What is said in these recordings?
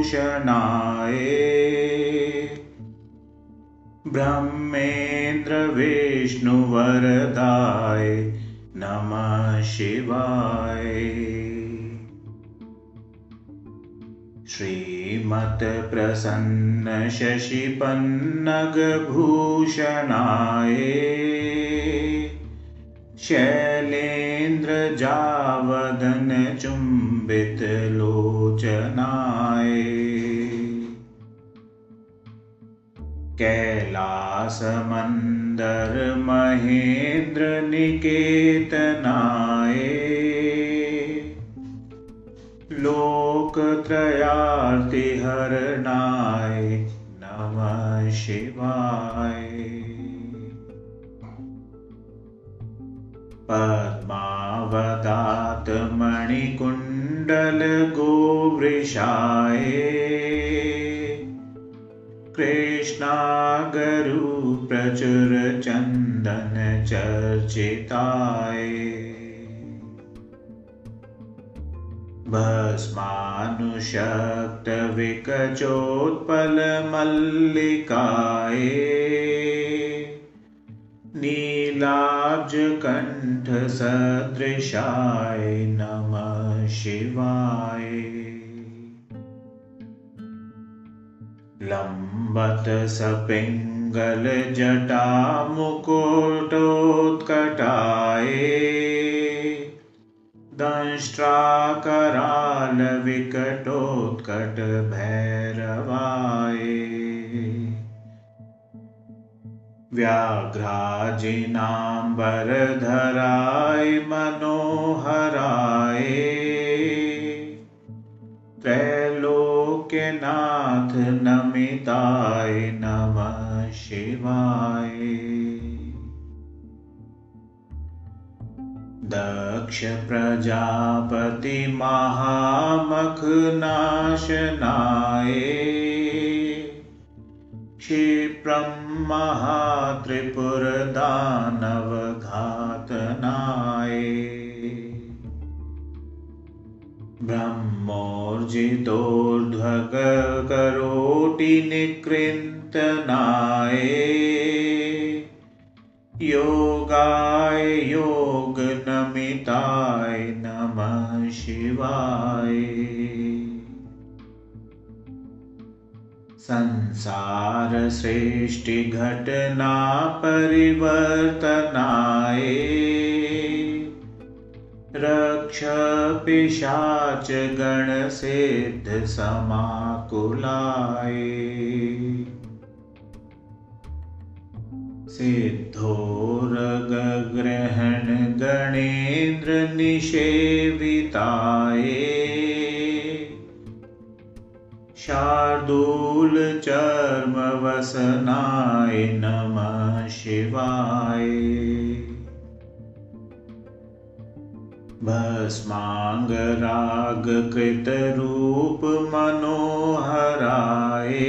नागेन्द्रहारकृतकुण्डलभूषणाय ब्रह्मेन्द्रविष्णुवरदाय नमः शिवाय। श्रीमत्प्रसन्नशशिपन्नगभूषणाय शैलेन्द्रजावदनचुम्बितलोचनाय कैलासमन्दरमहेन्द्रनिकेतनाय लोकत्रयार्तिहरणाय नमः शिवाय पद्मावदातमणिकुण्डलगोवृषाय कृष्णागरुप्रचुरचन्दनचर्चिताय भस्मानुशक्तविकचोत्पलमल्लिकाय नीलाब्जकण्ठसदृशाय नमः शिवाय। लम्बतसपिङ्गलजटामुकुटोत्कटाय दंष्ट्राकरालविकटोत्कटभैरवाय। व्याघ्राजिनाम्बरधराय मनोहराय त्रैलोक्यनाथ नमिताय नमः शिवाय। दक्षप्रजापतिमहामखनाशनाय क्षिप्रं महात्रिपुरदानवघातनाय ब्रह्मोर्जितोर्ध्वगकरोटिनिकृन्तनाय योगाय योगनमिताय नमः शिवाय। संसारसृष्टिघटनापरिवर्तनाय रक्षपिशाचगणसिद्धसमाकुलाय सिद्धोरगग्रहणगणेन्द्रनिषेविताय शार्दूलचर्मवसनाय नमः शिवाय भस्माङ्गरागकृतरूपमनोहराय।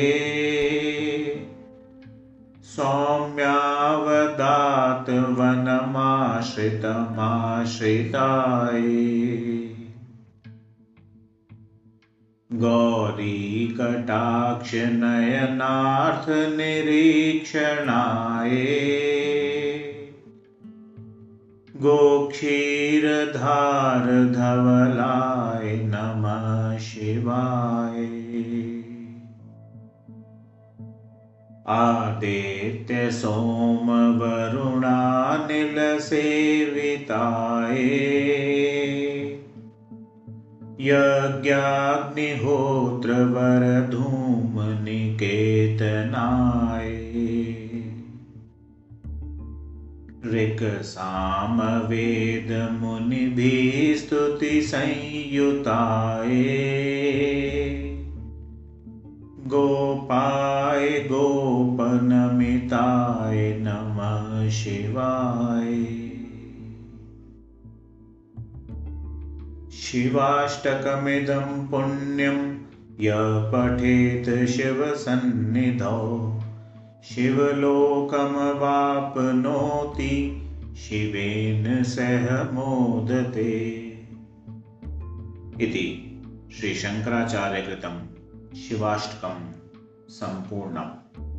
सौम्यावदातवनमाश्रितमाश्रिताय। गौरीकटाक्षनयनार्थनिरीक्षणाय गोक्षीरधारधवलाय नमः शिवाय। आदित्यसोमवरुणानिलसेविताय यज्ञाग्निहोत्रवरधूमनिकेतनाय ऋक्सामवेदमुनिभिस्तुतिसंयुताय गोपाय गोपनमिताय नमः शिवाय। शिवाष्टकमिदं पुण्यं य पठेत् शिवसन्निधौ शिवलोकमवाप्नोति शिवेन सह मोदते। इति श्रीशङ्कराचार्यकृतं शिवाष्टकं सम्पूर्णम्